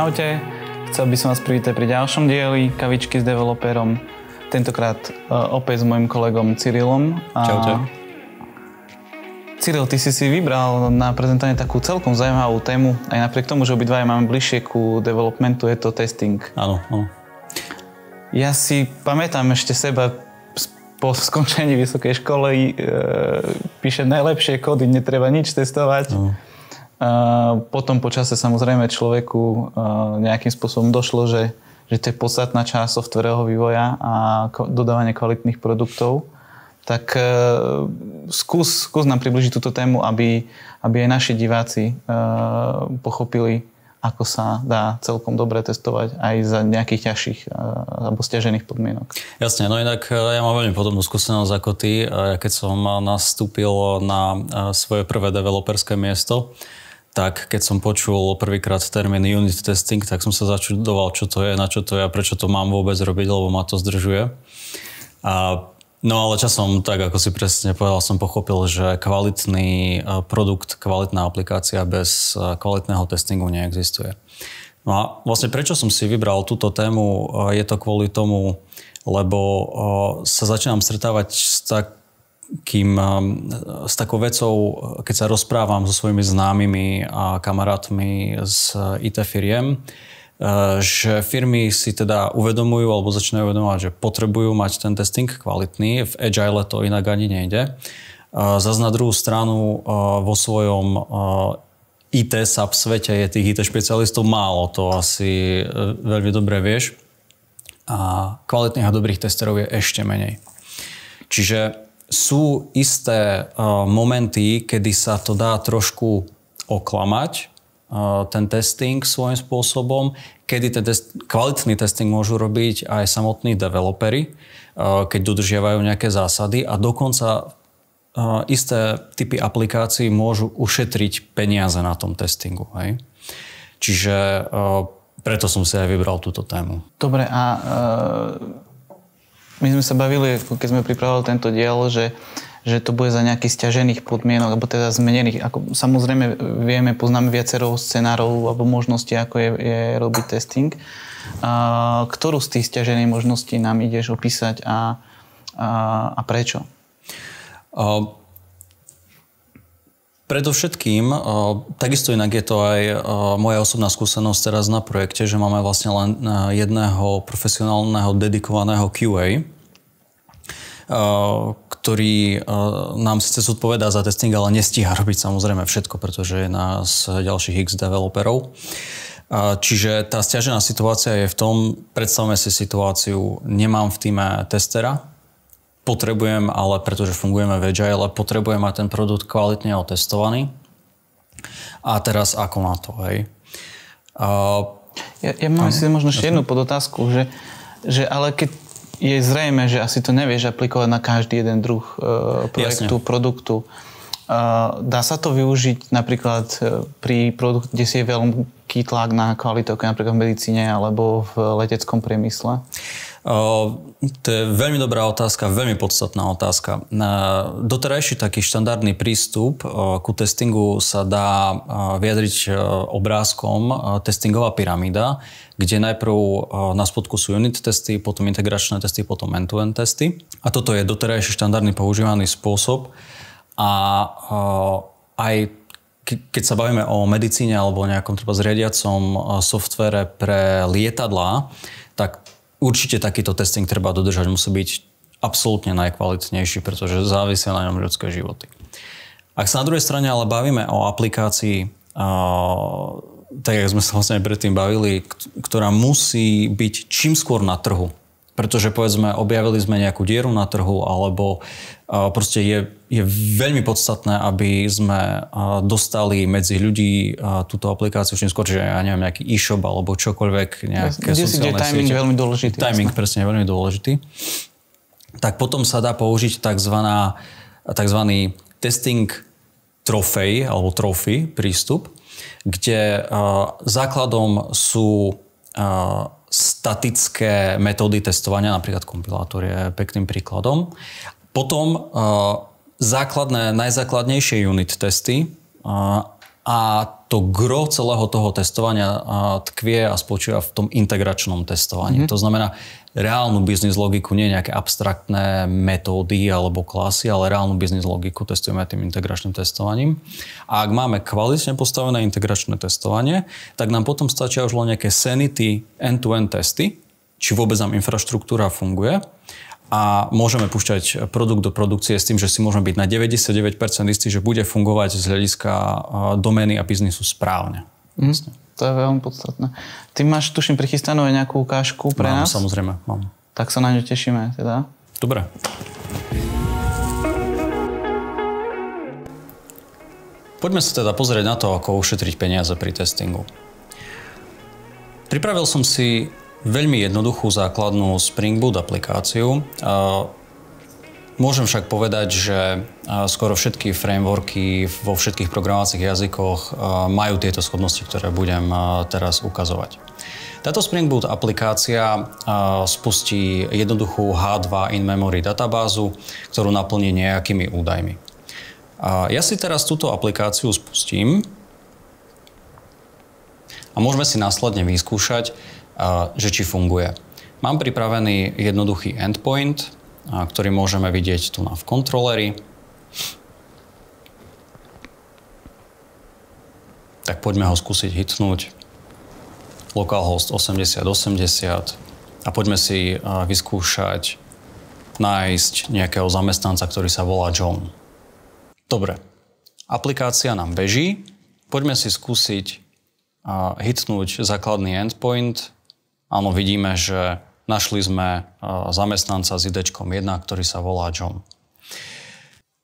Čaute, chcel by som vás privítať pri ďalšom dieli Kavičky s developerom. Tentokrát uh, opäť s mojim kolegom Cyrilom. A... Čaute. Cyril, ty si si vybral na prezentovanie takú celkom zaujímavú tému. Aj napriek tomu, že obidvaja máme bližšie ku developmentu, je to testing. Áno, áno. Ja si pamätám ešte seba po skončení vysokej školy e, píše najlepšie kódy, netreba nič testovať. No potom počase samozrejme človeku nejakým spôsobom došlo, že, že to je podstatná časť softverového vývoja a dodávanie kvalitných produktov. Tak e, skús, skús nám približiť túto tému, aby, aby aj naši diváci e, pochopili, ako sa dá celkom dobre testovať aj za nejakých ťažších e, alebo stiažených podmienok. Jasne, no inak ja mám veľmi podobnú skúsenosť ako ty. Keď som nastúpil na svoje prvé developerské miesto, tak keď som počul prvýkrát termín unit testing, tak som sa začudoval, čo to je, na čo to je a prečo to mám vôbec robiť, lebo ma to zdržuje. A, no ale časom, tak ako si presne povedal, som pochopil, že kvalitný e, produkt, kvalitná aplikácia bez e, kvalitného testingu neexistuje. No a vlastne prečo som si vybral túto tému, e, je to kvôli tomu, lebo sa začínam stretávať s tak kým s takou vecou, keď sa rozprávam so svojimi známymi a kamarátmi z IT firiem, uh, že firmy si teda uvedomujú alebo začínajú uvedomovať, že potrebujú mať ten testing kvalitný. V Agile to inak ani nejde. Uh, zas na druhú stranu uh, vo svojom IT v svete je tých IT špecialistov málo, to asi veľmi dobre vieš. A kvalitných a dobrých testerov je ešte menej. Čiže sú isté uh, momenty, kedy sa to dá trošku oklamať, uh, ten testing svojím spôsobom, kedy ten test, kvalitný testing môžu robiť aj samotní developery, uh, keď dodržiavajú nejaké zásady a dokonca isté typy aplikácií môžu ušetriť peniaze na tom testingu. Hej? Čiže preto som si aj vybral túto tému. Dobre, a my sme sa bavili, keď sme pripravovali tento diel, že, že to bude za nejakých stiažených podmienok, alebo teda zmenených. Ako, samozrejme vieme, poznáme viacero scenárov alebo možností, ako je, je robiť testing. A, ktorú z tých stiažených možností nám ideš opísať a, a, a prečo? Uh, Predovšetkým, takisto inak je to aj moja osobná skúsenosť teraz na projekte, že máme vlastne len jedného profesionálneho dedikovaného QA, ktorý nám síce zodpovedá za testing, ale nestíha robiť samozrejme všetko, pretože je nás ďalších x developerov. Čiže tá stiažená situácia je v tom, predstavme si situáciu, nemám v týme testera, potrebujem, ale pretože fungujeme v Agile, potrebujem mať ten produkt kvalitne otestovaný. A teraz ako na to, hej? Uh, ja, ja mám si možno ešte jednu podotázku, že, že ale keď je zrejme, že asi to nevieš aplikovať na každý jeden druh uh, projektu, Jasne. produktu, uh, dá sa to využiť napríklad uh, pri produkte, kde si je veľký tlak na kvalitu, ako napríklad v medicíne alebo v leteckom priemysle? To je veľmi dobrá otázka, veľmi podstatná otázka. Doterajší taký štandardný prístup ku testingu sa dá vyjadriť obrázkom testingová pyramída, kde najprv na spodku sú unit testy, potom integračné testy, potom end-to-end testy. A toto je doterajší štandardný používaný spôsob. A aj keď sa bavíme o medicíne alebo nejakom treba zriadiacom softvere pre lietadlá, tak určite takýto testing treba dodržať, musí byť absolútne najkvalitnejší, pretože závisia na ňom ľudské životy. Ak sa na druhej strane ale bavíme o aplikácii, tak jak sme sa vlastne predtým bavili, ktorá musí byť čím skôr na trhu, pretože povedzme objavili sme nejakú dieru na trhu alebo proste je, je veľmi podstatné, aby sme dostali medzi ľudí túto aplikáciu čím skôr, že ja neviem, nejaký e-shop alebo čokoľvek, nejaké Kde sociálne si, timing siete. veľmi dôležitý. Timing jasne. presne veľmi dôležitý. Tak potom sa dá použiť tzv. tzv. testing trofej alebo trophy prístup, kde základom sú statické metódy testovania, napríklad kompilátor je pekným príkladom. Potom uh, základné, najzákladnejšie unit testy uh, A to gro celého toho testovania tkvie a spočíva v tom integračnom testovaní. Mm-hmm. To znamená, reálnu biznis logiku, nie nejaké abstraktné metódy alebo klasy, ale reálnu biznis logiku testujeme tým integračným testovaním. A ak máme kvalitne postavené integračné testovanie, tak nám potom stačia už len nejaké sanity end-to-end testy, či vôbec nám infraštruktúra funguje a môžeme púšťať produkt do produkcie s tým, že si môžeme byť na 99% istí, že bude fungovať z hľadiska domény a biznisu správne. Mm. To je veľmi podstatné. Ty máš, tuším, prichystanú aj nejakú ukážku pre mám, nás? samozrejme, mám. Tak sa na ňu tešíme, teda. Dobre. Poďme sa teda pozrieť na to, ako ušetriť peniaze pri testingu. Pripravil som si veľmi jednoduchú základnú Spring Boot aplikáciu. Môžem však povedať, že skoro všetky frameworky vo všetkých programovacích jazykoch majú tieto schopnosti, ktoré budem teraz ukazovať. Táto Spring Boot aplikácia spustí jednoduchú H2 in-memory databázu, ktorú naplní nejakými údajmi. Ja si teraz túto aplikáciu spustím a môžeme si následne vyskúšať, že či funguje. Mám pripravený jednoduchý endpoint, ktorý môžeme vidieť tu na v kontroleri. Tak poďme ho skúsiť hitnúť. Localhost 8080 a poďme si vyskúšať nájsť nejakého zamestnanca, ktorý sa volá John. Dobre, aplikácia nám beží. Poďme si skúsiť hitnúť základný endpoint. Áno, vidíme, že Našli sme zamestnanca s idečkom 1, ktorý sa volá John.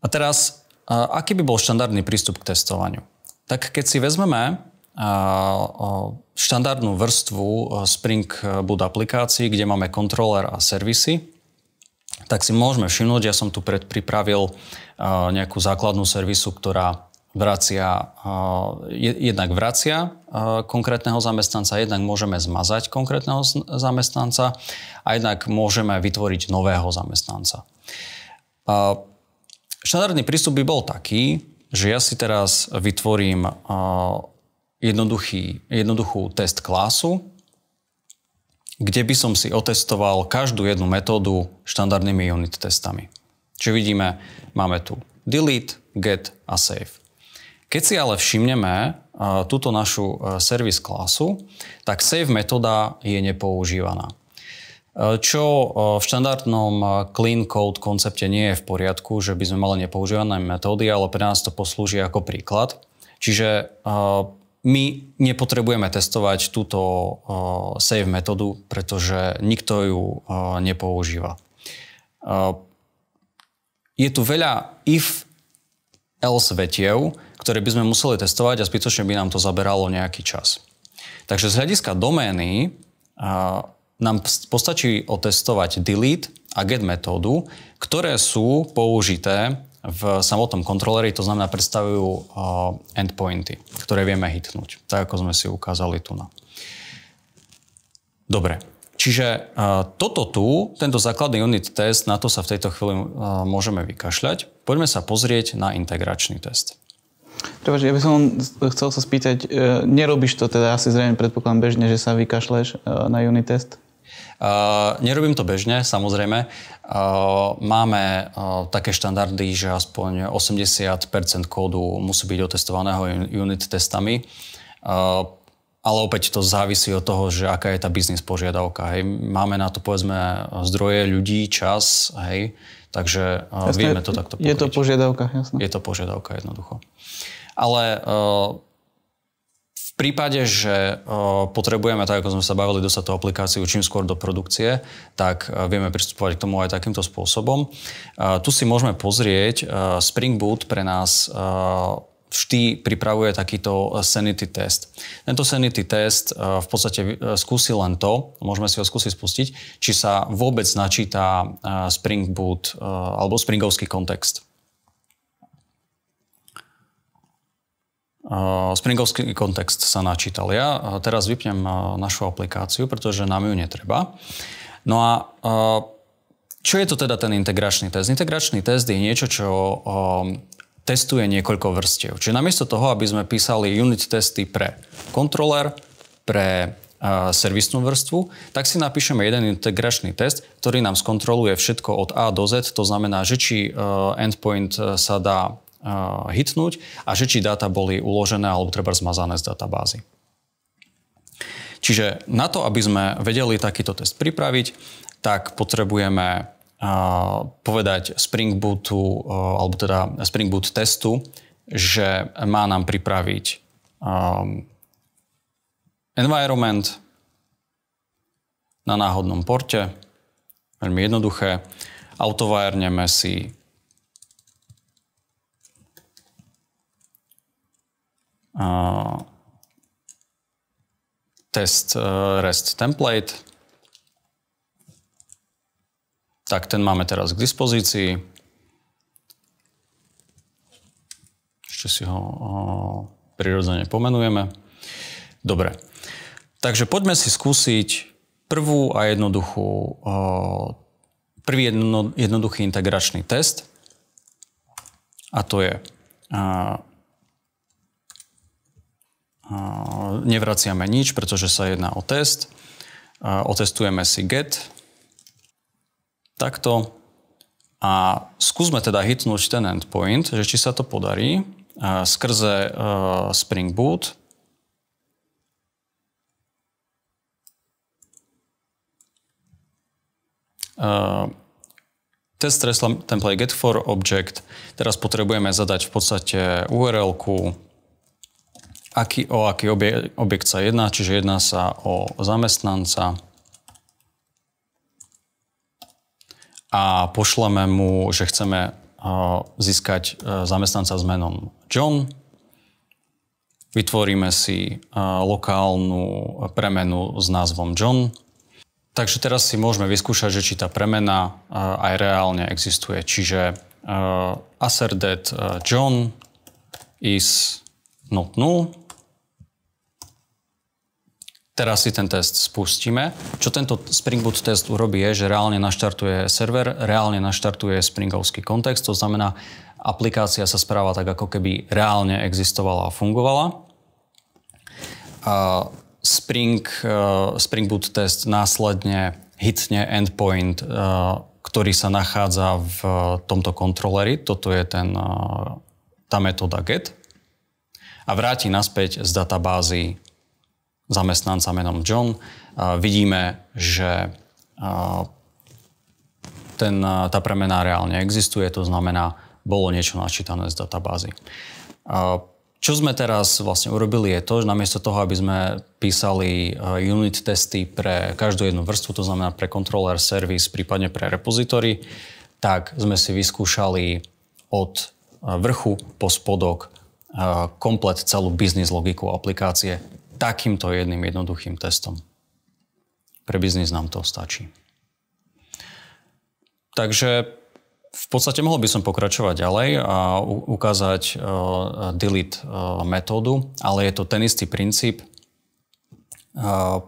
A teraz, aký by bol štandardný prístup k testovaniu? Tak keď si vezmeme štandardnú vrstvu Spring Boot aplikácií, kde máme kontroler a servisy, tak si môžeme všimnúť, ja som tu predpripravil nejakú základnú servisu, ktorá vracia, jednak vracia konkrétneho zamestnanca, jednak môžeme zmazať konkrétneho zamestnanca a jednak môžeme vytvoriť nového zamestnanca. Štandardný prístup by bol taký, že ja si teraz vytvorím jednoduchý, jednoduchú test klásu, kde by som si otestoval každú jednu metódu štandardnými unit testami. Čiže vidíme, máme tu delete, get a save. Keď si ale všimneme túto našu service klasu, tak save metóda je nepoužívaná. Čo v štandardnom clean code koncepte nie je v poriadku, že by sme mali nepoužívané metódy, ale pre nás to poslúži ako príklad. Čiže my nepotrebujeme testovať túto save metódu, pretože nikto ju nepoužíva. Je tu veľa if else vetiev, ktoré by sme museli testovať a zbytočne by nám to zaberalo nejaký čas. Takže z hľadiska domény a, nám postačí otestovať delete a get metódu, ktoré sú použité v samotnom kontroleri, to znamená predstavujú uh, endpointy, ktoré vieme hitnúť, tak ako sme si ukázali tu na. Dobre, čiže uh, toto tu, tento základný unit test, na to sa v tejto chvíli uh, môžeme vykašľať. Poďme sa pozrieť na integračný test. Prepač, ja by som chcel sa spýtať, e, nerobíš to teda asi zrejme predpokladám bežne, že sa vykašleš e, na unit test? Uh, nerobím to bežne, samozrejme. Uh, máme uh, také štandardy, že aspoň 80% kódu musí byť otestovaného unit testami. Uh, ale opäť to závisí od toho, že aká je tá biznis požiadavka. Hej. Máme na to povedzme zdroje ľudí, čas, hej. takže uh, vieme to takto pokryť. Je to požiadavka, jasné. Je to požiadavka jednoducho. Ale eh, v prípade, že eh, potrebujeme, tak ako sme sa bavili, dostať tú aplikáciu čím skôr do produkcie, tak eh, vieme pristupovať k tomu aj takýmto spôsobom. Tu si môžeme pozrieť, Spring Boot pre nás vždy pripravuje takýto sanity test. Tento sanity test v podstate skúsi len to, môžeme si ho skúsiť spustiť, či sa vôbec načíta Spring Boot alebo Springovský kontext. Springovský kontext sa načítal. Ja teraz vypnem našu aplikáciu, pretože nám ju netreba. No a čo je to teda ten integračný test? Integračný test je niečo, čo testuje niekoľko vrstiev. Čiže namiesto toho, aby sme písali unit testy pre kontroler, pre servisnú vrstvu, tak si napíšeme jeden integračný test, ktorý nám skontroluje všetko od A do Z. To znamená, že či e, endpoint e, sa dá e, hitnúť a že či dáta boli uložené alebo treba zmazané z databázy. Čiže na to, aby sme vedeli takýto test pripraviť, tak potrebujeme povedať Spring Bootu, alebo teda Spring Boot testu, že má nám pripraviť environment na náhodnom porte. Veľmi jednoduché. Autovajerneme si test e, REST template. Tak ten máme teraz k dispozícii. Ešte si ho prirodzene pomenujeme. Dobre. Takže poďme si skúsiť prvú a jednoduchú, prvý jedno, jednoduchý integračný test. A to je nevraciame nič, pretože sa jedná o test. Otestujeme si get. Takto. A skúsme teda hitnúť ten endpoint, že či sa to podarí skrze Spring Boot Uh, test template get for object. Teraz potrebujeme zadať v podstate URL-ku, aký, o aký obje, objekt sa jedná, čiže jedná sa o zamestnanca. A pošleme mu, že chceme uh, získať uh, zamestnanca s menom John. Vytvoríme si lokálnu premenu s názvom John Takže teraz si môžeme vyskúšať, že či tá premena aj reálne existuje. Čiže uh, asserted uh, John is not null. Teraz si ten test spustíme. Čo tento Spring Boot test urobí je, že reálne naštartuje server, reálne naštartuje Springovský kontext, to znamená, aplikácia sa správa tak, ako keby reálne existovala a fungovala. A Spring, uh, Spring Boot test následne hitne endpoint, uh, ktorý sa nachádza v tomto kontroleri. Toto je ten, uh, tá metóda get. A vráti naspäť z databázy zamestnanca menom John. Vidíme, že ten, tá premena reálne existuje, to znamená, bolo niečo načítané z databázy. Čo sme teraz vlastne urobili je to, že namiesto toho, aby sme písali unit testy pre každú jednu vrstvu, to znamená pre controller, service, prípadne pre repozitóry, tak sme si vyskúšali od vrchu po spodok komplet celú biznis logiku aplikácie takýmto jedným jednoduchým testom. Pre biznis nám to stačí. Takže v podstate mohol by som pokračovať ďalej a ukázať uh, delete uh, metódu, ale je to ten istý princíp. Uh,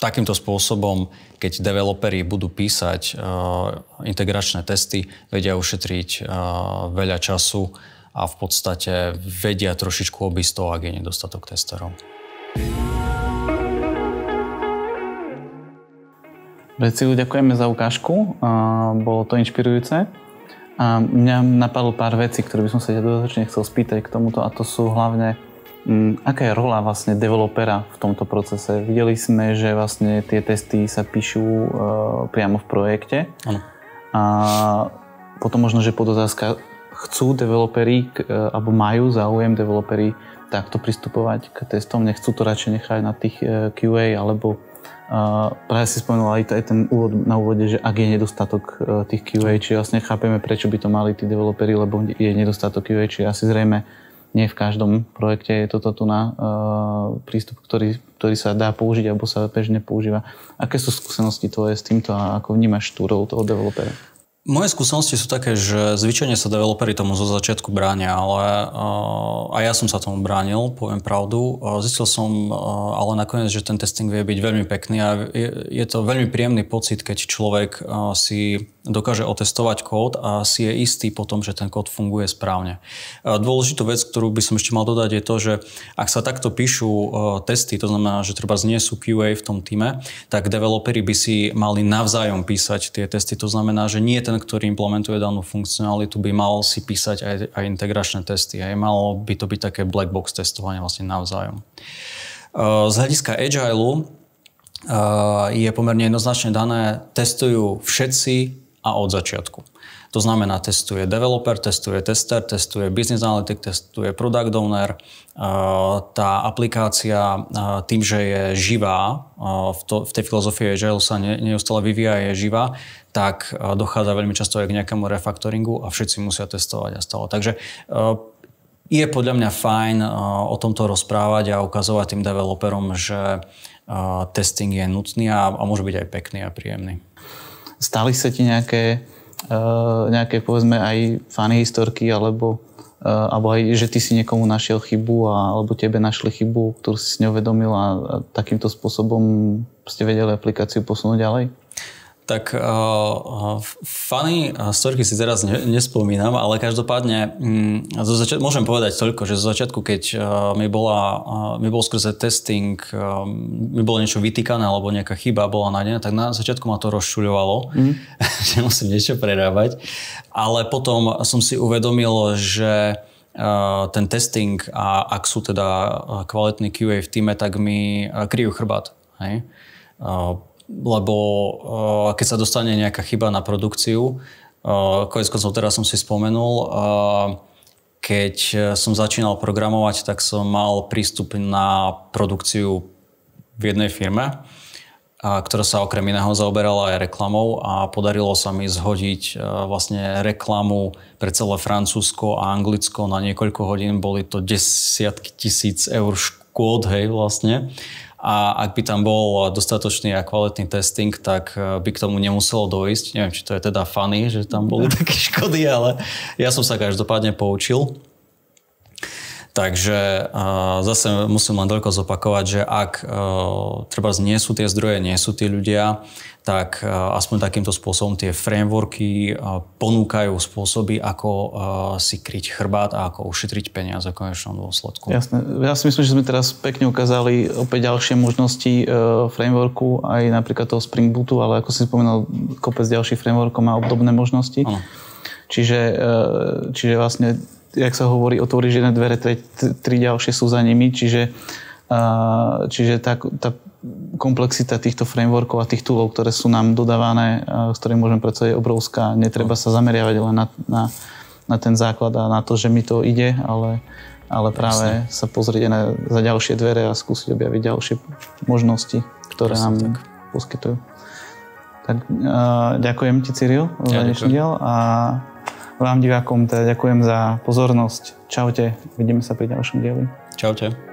takýmto spôsobom, keď developeri budú písať integračné testy, vedia ušetriť veľa času a v podstate vedia trošičku obísť to, ak je nedostatok testerov. Veciu, ďakujeme za ukážku, bolo to inšpirujúce. A mňa napadlo pár vecí, ktoré by som sa ťa dodatočne chcel spýtať k tomuto a to sú hlavne, mm, aká je rola vlastne developera v tomto procese. Videli sme, že vlastne tie testy sa píšu uh, priamo v projekte. Ano. A potom možno, že podotázka, chcú developeri, uh, alebo majú záujem developeri takto pristupovať k testom, nechcú to radšej nechať na tých uh, QA, alebo Uh, práve si spomenul aj, aj ten úvod na úvode, že ak je nedostatok uh, tých QA, či vlastne chápeme, prečo by to mali tí developeri, lebo je nedostatok QA, či asi zrejme nie v každom projekte je toto tu na uh, prístup, ktorý, ktorý sa dá použiť alebo sa bežne používa. Aké sú skúsenosti tvoje s týmto a ako vnímaš tú rolu toho developera? Moje skúsenosti sú také, že zvyčajne sa developeri tomu zo začiatku bránia, ale uh, aj ja som sa tomu bránil, poviem pravdu. Uh, zistil som uh, ale nakoniec, že ten testing vie byť veľmi pekný a je, je to veľmi príjemný pocit, keď človek uh, si dokáže otestovať kód a si je istý potom, že ten kód funguje správne. Dôležitú vec, ktorú by som ešte mal dodať, je to, že ak sa takto píšu testy, to znamená, že treba nie sú QA v tom týme, tak developeri by si mali navzájom písať tie testy. To znamená, že nie ten, ktorý implementuje danú funkcionalitu, by mal si písať aj, aj integračné testy. Aj malo by to byť také black box testovanie vlastne navzájom. Z hľadiska Agile je pomerne jednoznačne dané, testujú všetci a od začiatku. To znamená, testuje developer, testuje tester, testuje business analytic, testuje product owner. Tá aplikácia tým, že je živá, v, tej filozofii Agile sa neustále vyvíja, je živá, tak dochádza veľmi často aj k nejakému refaktoringu a všetci musia testovať a stále. Takže je podľa mňa fajn o tomto rozprávať a ukazovať tým developerom, že testing je nutný a môže byť aj pekný a príjemný. Stali sa ti nejaké, nejaké povedzme aj fany historky alebo, alebo aj, že ty si niekomu našiel chybu alebo tebe našli chybu, ktorú si s ňou vedomil a, a takýmto spôsobom ste vedeli aplikáciu posunúť ďalej? Tak uh, funny storky si teraz ne, nespomínam, ale každopádne um, zo začiat- môžem povedať toľko, že zo začiatku, keď uh, mi, bola, uh, mi bol skrze testing, uh, mi bolo niečo vytýkané alebo nejaká chyba bola nájdená, tak na začiatku ma to rozšuľovalo, mm. že musím niečo prerábať. Ale potom som si uvedomil, že ten testing a ak sú teda kvalitní QA v týme, tak mi kryjú chrbát. Hej? Lebo uh, keď sa dostane nejaká chyba na produkciu, uh, konec koncov teraz som si spomenul, uh, keď som začínal programovať, tak som mal prístup na produkciu v jednej firme, ktorá sa okrem iného zaoberala aj reklamou a podarilo sa mi zhodiť vlastne reklamu pre celé Francúzsko a Anglicko na niekoľko hodín. Boli to desiatky tisíc eur škôd, hej, vlastne a ak by tam bol dostatočný a kvalitný testing, tak eh, by k tomu nemuselo dojsť. Neviem, či to je teda funny, že tam boli také škody, ale ja som sa každopádne poučil. Takže zase musím len toľko zopakovať, že ak uh, treba nie sú tie zdroje, nie sú tí ľudia, tak aspoň takýmto spôsobom tie frameworky ponúkajú spôsoby, ako si kryť chrbát a ako ušetriť peniaze v konečnom dôsledku. Jasné. Ja si myslím, že sme teraz pekne ukázali opäť ďalšie možnosti e, frameworku, aj napríklad toho Spring Bootu, ale ako si spomenul, kopec ďalších frameworkov má obdobné možnosti. Ano. Čiže, e, čiže vlastne, jak sa hovorí, otvoríš jedné dvere, tri, tri ďalšie sú za nimi, čiže, čiže tá, tá komplexita týchto frameworkov a tých toolov, ktoré sú nám dodávané, s ktorými môžeme pracovať, je obrovská. Netreba sa zameriavať len na, na, na ten základ a na to, že mi to ide, ale, ale práve Jasne. sa pozrieť na, za ďalšie dvere a skúsiť objaviť ďalšie možnosti, ktoré Jasne, nám tak. poskytujú. Tak uh, ďakujem ti, Cyril, ja za dnešný diel a vám divákom teda ďakujem za pozornosť. Čaute, vidíme sa pri ďalšom dieli. Čaute.